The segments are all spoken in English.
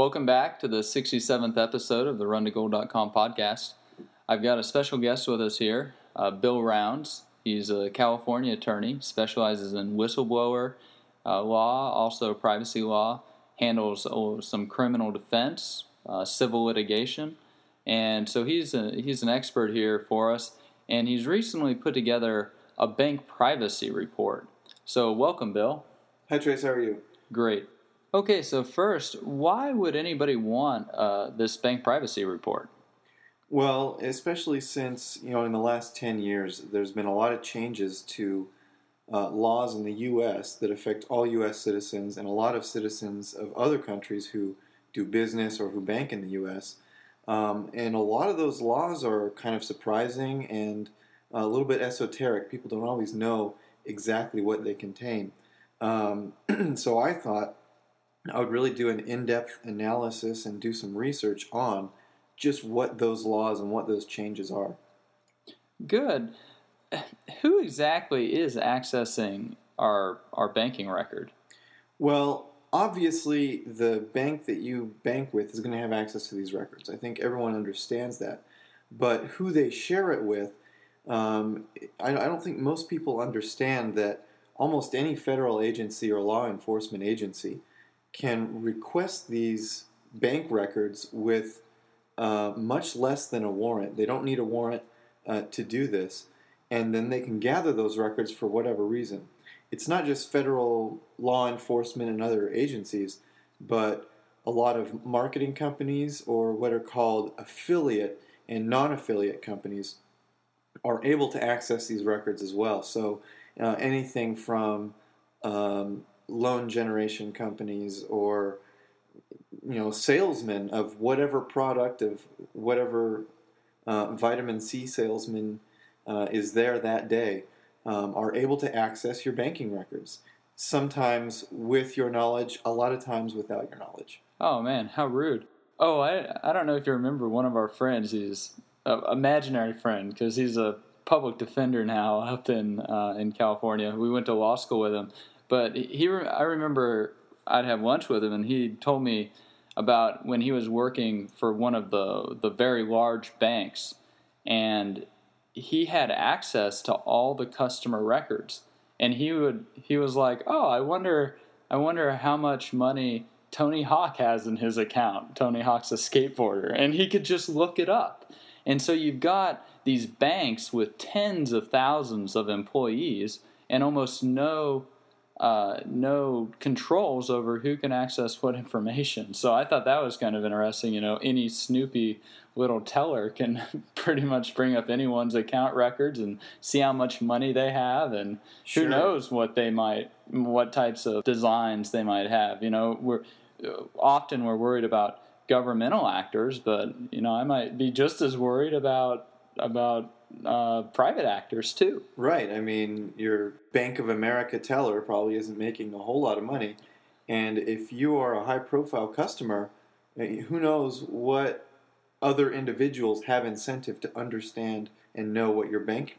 Welcome back to the 67th episode of the RunToGold.com podcast. I've got a special guest with us here, uh, Bill Rounds. He's a California attorney, specializes in whistleblower uh, law, also privacy law, handles uh, some criminal defense, uh, civil litigation, and so he's a, he's an expert here for us. And he's recently put together a bank privacy report. So welcome, Bill. Hi, Trace. How are you? Great. Okay, so first, why would anybody want uh, this bank privacy report? Well, especially since, you know, in the last 10 years, there's been a lot of changes to uh, laws in the U.S. that affect all U.S. citizens and a lot of citizens of other countries who do business or who bank in the U.S. Um, and a lot of those laws are kind of surprising and a little bit esoteric. People don't always know exactly what they contain. Um, so I thought I would really do an in depth analysis and do some research on just what those laws and what those changes are. Good. Who exactly is accessing our our banking record? Well, obviously, the bank that you bank with is going to have access to these records. I think everyone understands that. But who they share it with, um, I, I don't think most people understand that almost any federal agency or law enforcement agency can request these bank records with uh, much less than a warrant. They don't need a warrant uh, to do this, and then they can gather those records for whatever reason. It's not just federal law enforcement and other agencies, but a lot of marketing companies or what are called affiliate and non affiliate companies are able to access these records as well. So uh, anything from um, loan generation companies or you know salesmen of whatever product of whatever uh, vitamin C salesman uh, is there that day um, are able to access your banking records. Sometimes with your knowledge, a lot of times without your knowledge. Oh man, how rude! Oh, I I don't know if you remember one of our friends. He's imaginary friend because he's a public defender now up in uh, in California. We went to law school with him, but he I remember I'd have lunch with him, and he told me about when he was working for one of the the very large banks, and he had access to all the customer records, and he would he was like, oh, I wonder I wonder how much money Tony Hawk has in his account. Tony Hawk's a skateboarder, and he could just look it up. And so you've got these banks with tens of thousands of employees and almost no uh, no controls over who can access what information. So I thought that was kind of interesting. You know, any snoopy little teller can pretty much bring up anyone's account records and see how much money they have, and sure. who knows what they might, what types of designs they might have. You know, we're often we're worried about governmental actors, but you know, I might be just as worried about about uh, private actors too. Right. I mean, your Bank of America teller probably isn't making a whole lot of money, and if you are a high-profile customer, eh, who knows what other individuals have incentive to understand and know what your bank,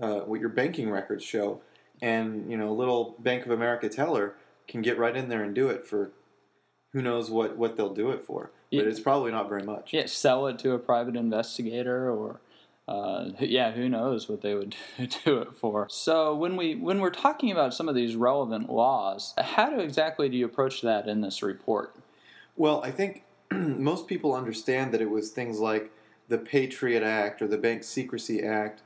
uh, what your banking records show, and you know, a little Bank of America teller can get right in there and do it for who knows what what they'll do it for. But it's probably not very much. Yeah, sell it to a private investigator or uh, yeah, who knows what they would do it for. So when we when we're talking about some of these relevant laws, how do exactly do you approach that in this report? Well, I think most people understand that it was things like the Patriot Act or the Bank Secrecy Act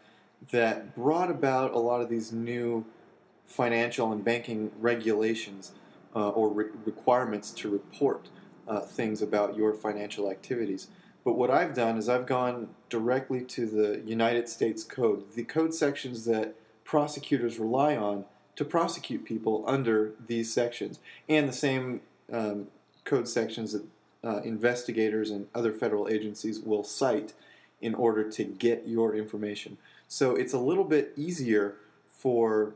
that brought about a lot of these new financial and banking regulations uh, or re- requirements to report uh, things about your financial activities. But what I've done is I've gone directly to the United States Code, the code sections that prosecutors rely on to prosecute people under these sections, and the same um, code sections that uh, investigators and other federal agencies will cite in order to get your information. So it's a little bit easier for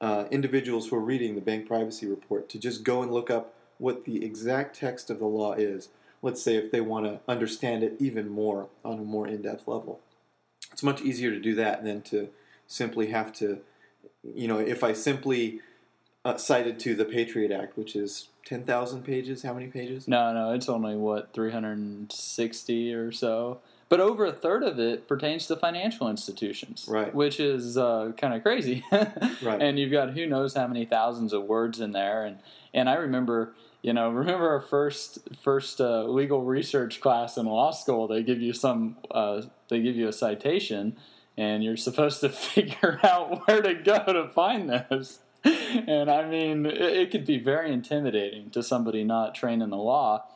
uh, individuals who are reading the bank privacy report to just go and look up what the exact text of the law is let's say if they want to understand it even more on a more in-depth level. It's much easier to do that than to simply have to, you know, if I simply uh, cited to the Patriot Act, which is ten thousand pages. How many pages? No, no, it's only what 360 or so. But over a third of it pertains to financial institutions, Right. Which is uh, kind of crazy, Right. And you've got who knows how many thousands of words in there, and and I remember, you know, remember our first first uh, legal research class in law school. They give you some, uh, they give you a citation, and you're supposed to figure out where to go to find this. And I mean, it, it could be very intimidating to somebody not trained in the law.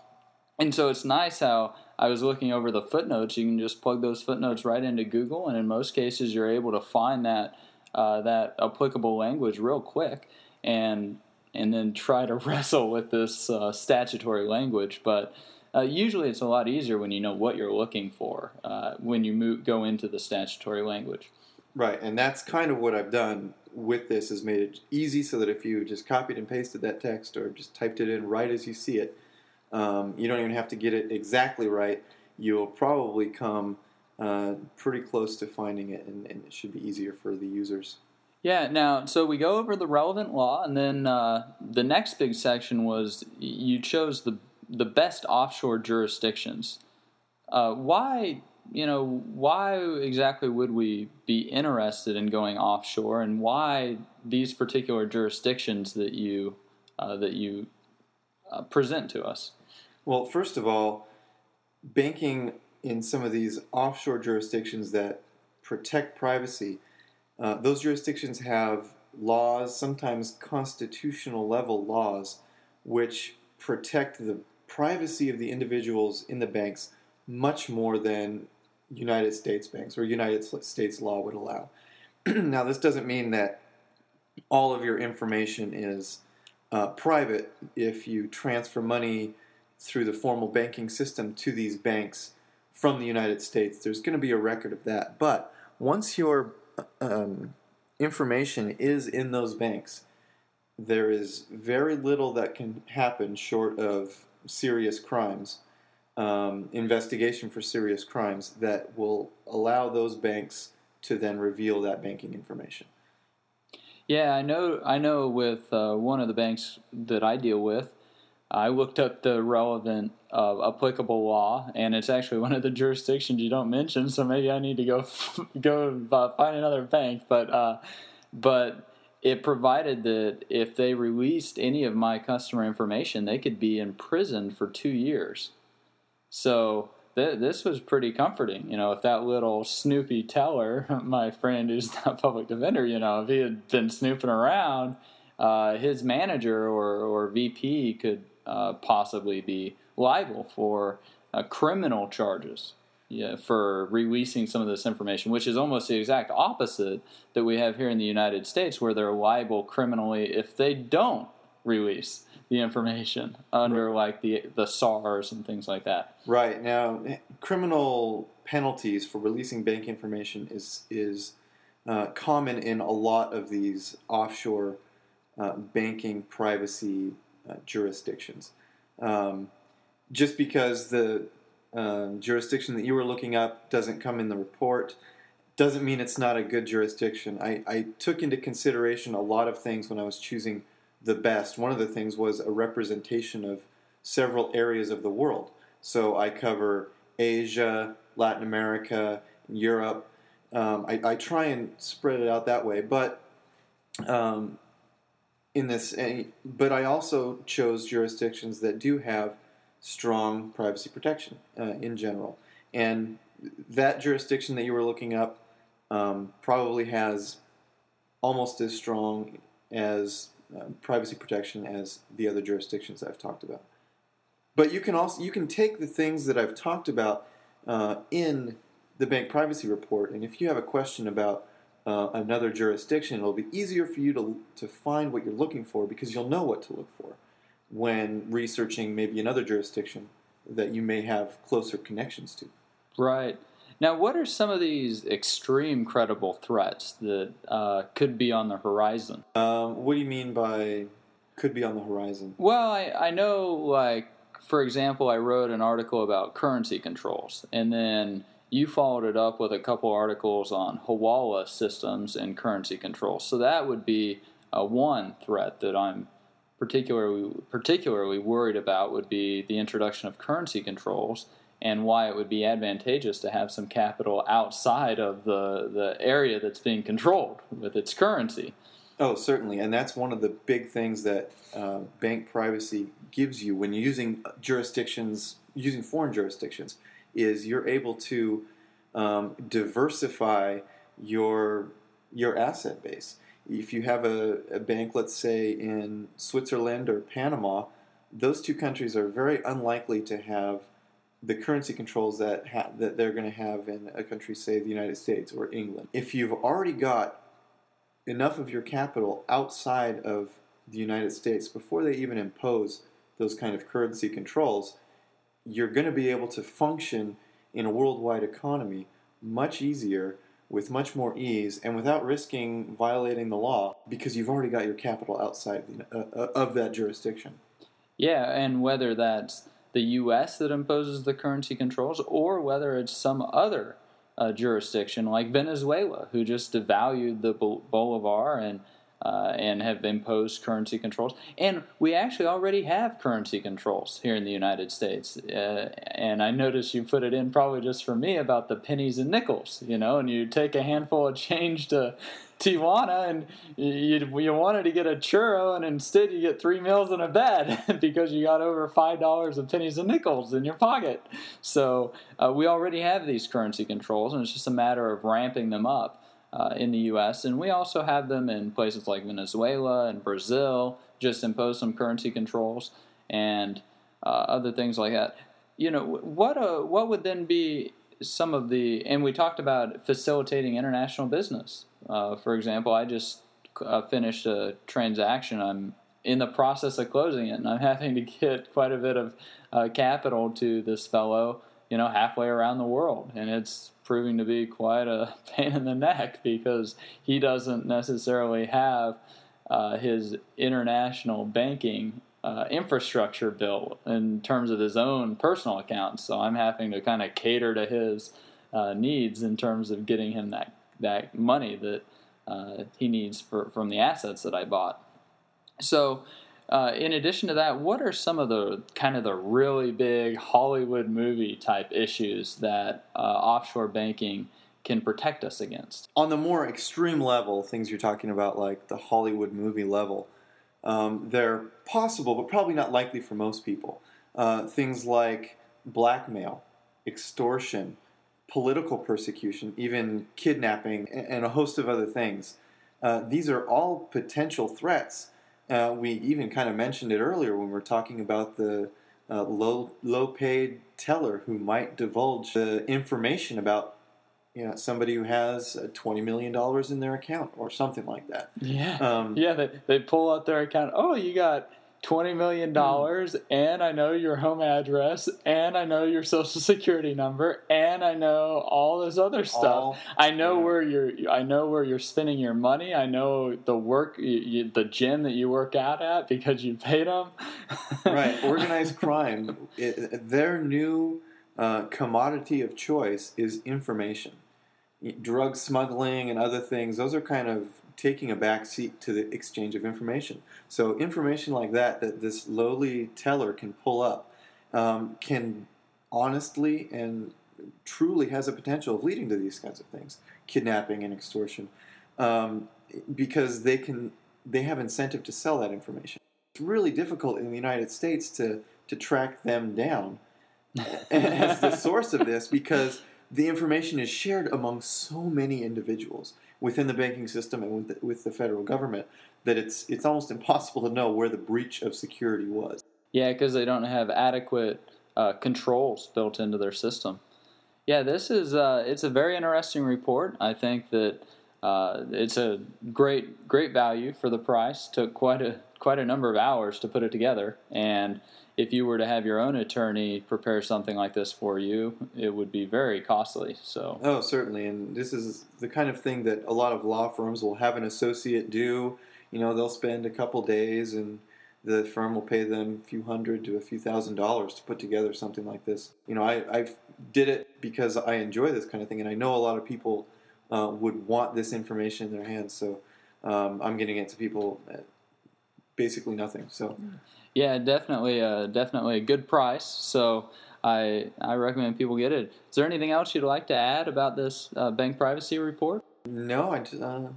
And so it's nice how I was looking over the footnotes. You can just plug those footnotes right into Google, and in most cases, you're able to find that uh, that applicable language real quick, and and then try to wrestle with this uh, statutory language. But uh, usually, it's a lot easier when you know what you're looking for uh, when you move, go into the statutory language. Right, and that's kind of what I've done with this is made it easy so that if you just copied and pasted that text or just typed it in right as you see it, um, you don't even have to get it exactly right. You'll probably come uh, pretty close to finding it, and, and it should be easier for the users. Yeah. Now, so we go over the relevant law, and then uh, the next big section was you chose the the best offshore jurisdictions. Uh, why, you know, why exactly would we be interested in going offshore, and why these particular jurisdictions that you uh, that you uh, present to us? Well, first of all, banking in some of these offshore jurisdictions that protect privacy, uh, those jurisdictions have laws, sometimes constitutional level laws, which protect the privacy of the individuals in the banks much more than United States banks or United States law would allow. now, this doesn't mean that all of your information is uh, private if you transfer money through the formal banking system to these banks from the United States. There's going to be a record of that. But once your um, information is in those banks, there is very little that can happen short of serious crimes, um, investigation for serious crimes that will allow those banks to then reveal that banking information. Yeah, I know. I know. With uh, one of the banks that I deal with, I looked up the relevant uh, applicable law, and it's actually one of the jurisdictions you don't mention. So maybe I need to go go uh, find another bank. But uh, but it provided that if they released any of my customer information, they could be imprisoned for two years. So th- this was pretty comforting. You know, if that little Snoopy teller, my friend who's not public defender, you know, if he had been snooping around, uh, his manager or, or VP could uh, possibly be liable for uh, criminal charges yeah, for releasing some of this information, which is almost the exact opposite that we have here in the United States, where they're liable criminally if they don't release the information under like the the SARS and things like that. Right now, criminal penalties for releasing bank information is is uh, common in a lot of these offshore uh, banking privacy uh, jurisdictions. Um, just because the um, jurisdiction that you were looking up doesn't come in the report doesn't mean it's not a good jurisdiction. I, I took into consideration a lot of things when I was choosing the best. One of the things was a representation of several areas of the world. So I cover Asia, Latin America, Europe. Um, I, I, try and spread it out that way, but um, in this, but I also chose jurisdictions that do have strong privacy protection uh, in general, and that jurisdiction that you were looking up um, probably has almost as strong as uh, privacy protection as the other jurisdictions I've talked about. But you can also you can take the things that I've talked about uh, in the bank privacy report, and if you have a question about uh, another jurisdiction, it'll be easier for you to to find what you're looking for because you'll know what to look for when researching maybe another jurisdiction that you may have closer connections to. Right. Now, what are some of these extreme credible threats that uh, could be on the horizon? Um, what do you mean by could be on the horizon? Well, I, I know, like, for example, I wrote an article about currency controls, and then you followed it up with a couple articles on Hawala systems and currency controls. So that would be uh, one threat that I'm particularly particularly worried about would be the introduction of currency controls and why it would be advantageous to have some capital outside of the, the area that's being controlled with its currency. Oh, certainly, and that's one of the big things that uh, bank privacy gives you when you're using jurisdictions, using foreign jurisdictions, is you're able to um, diversify your your asset base. If you have a, a bank, let's say in Switzerland or Panama, those two countries are very unlikely to have the currency controls that ha- that they're going to have in a country, say the United States or England. If you've already got enough of your capital outside of the United States before they even impose those kind of currency controls, you're going to be able to function in a worldwide economy much easier with much more ease and without risking violating the law because you've already got your capital outside uh, uh of that jurisdiction. Yeah, and whether that's the U.S. that imposes the currency controls, or whether it's some other uh, jurisdiction like Venezuela, who just devalued the bolivar and uh, and have imposed currency controls. And we actually already have currency controls here in the United States. Uh, and I noticed you put it in probably just for me about the pennies and nickels, you know, and you take a handful of change to Tijuana and you, you wanted to get a churro and instead you get three meals in a bed because you got over five dollars of pennies and nickels in your pocket. So uh, we already have these currency controls and it's just a matter of ramping them up. Uh, in the U.S. and we also have them in places like Venezuela and Brazil. Just impose some currency controls and uh, other things like that. You know what? Uh, what would then be some of the? And we talked about facilitating international business. Uh, for example, I just uh, finished a transaction. I'm in the process of closing it, and I'm having to get quite a bit of uh, capital to this fellow, you know, halfway around the world, and it's proving to be quite a pain in the neck because he doesn't necessarily have uh, his international banking uh, infrastructure built in terms of his own personal accounts. So I'm having to kind of cater to his uh, needs in terms of getting him that that money that uh, he needs for, from the assets that I bought. So, uh, in addition to that, what are some of the kind of the really big Hollywood movie type issues that uh, offshore banking can protect us against? On the more extreme level, things you're talking about, like the Hollywood movie level, um, they're possible, but probably not likely for most people. Uh, things like blackmail, extortion, political persecution, even kidnapping, and a host of other things. Uh, these are all potential threats. Uh, we even kind of mentioned it earlier when we were talking about the uh, low low paid teller who might divulge the information about you know somebody who has twenty million dollars in their account or something like that. Yeah, um, yeah. They they pull out their account. Oh, you got twenty million dollars, mm. and I know your home address, and I know your social security number, and I know all this other stuff. All, I know yeah. where you're. I know where you're spending your money. I know the work, you, the gym that you work out at because you paid them. right, organized crime. It, their new uh, commodity of choice is information. Drug smuggling and other things. Those are kind of taking a back seat to the exchange of information. So information like that that this lowly teller can pull up um, can honestly and truly has a potential of leading to these kinds of things, kidnapping and extortion, um, because they can they have incentive to sell that information. It's really difficult in the United States to to track them down as the source of this because the information is shared among so many individuals within the banking system and with the, with the federal government that it's it's almost impossible to know where the breach of security was. Yeah, because they don't have adequate uh, controls built into their system. Yeah, this is uh, it's a very interesting report. I think that uh, it's a great great value for the price. Took quite a quite a number of hours to put it together, and if you were to have your own attorney prepare something like this for you, it would be very costly. So oh, certainly, and this is the kind of thing that a lot of law firms will have an associate do. You know, they'll spend a couple days, and the firm will pay them a few hundred to a few thousand dollars to put together something like this. You know, I I did it because I enjoy this kind of thing, and I know a lot of people uh, would want this information in their hands. So um, I'm getting it to people basically nothing. So Yeah, definitely, uh, definitely a good price. So I I recommend people get it. Is there anything else you'd like to add about this uh, bank privacy report? no, I just, uh,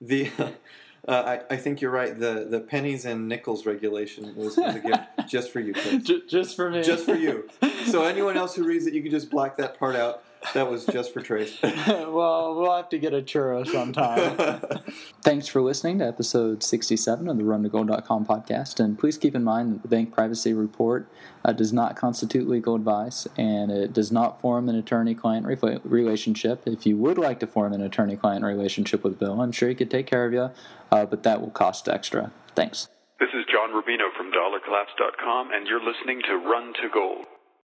the. Uh, I, I think you're right. The the pennies and nickels regulation was, a gift just for you, Chris. J- just for me. Just for you. So anyone else who reads it, you can just black that part out. That was just for Trace. well, we'll have to get a churro sometime. Thanks for listening to episode 67 of the RunToGold.com podcast. And please keep in mind that the Bank Privacy Report uh, does not constitute legal advice and it does not form an attorney client re- relationship. If you would like to form an attorney client relationship with Bill, I'm sure he could take care of you, uh, but that will cost extra. Thanks. This is John Rubino from DollarCollapse.com, and you're listening to Run to Gold.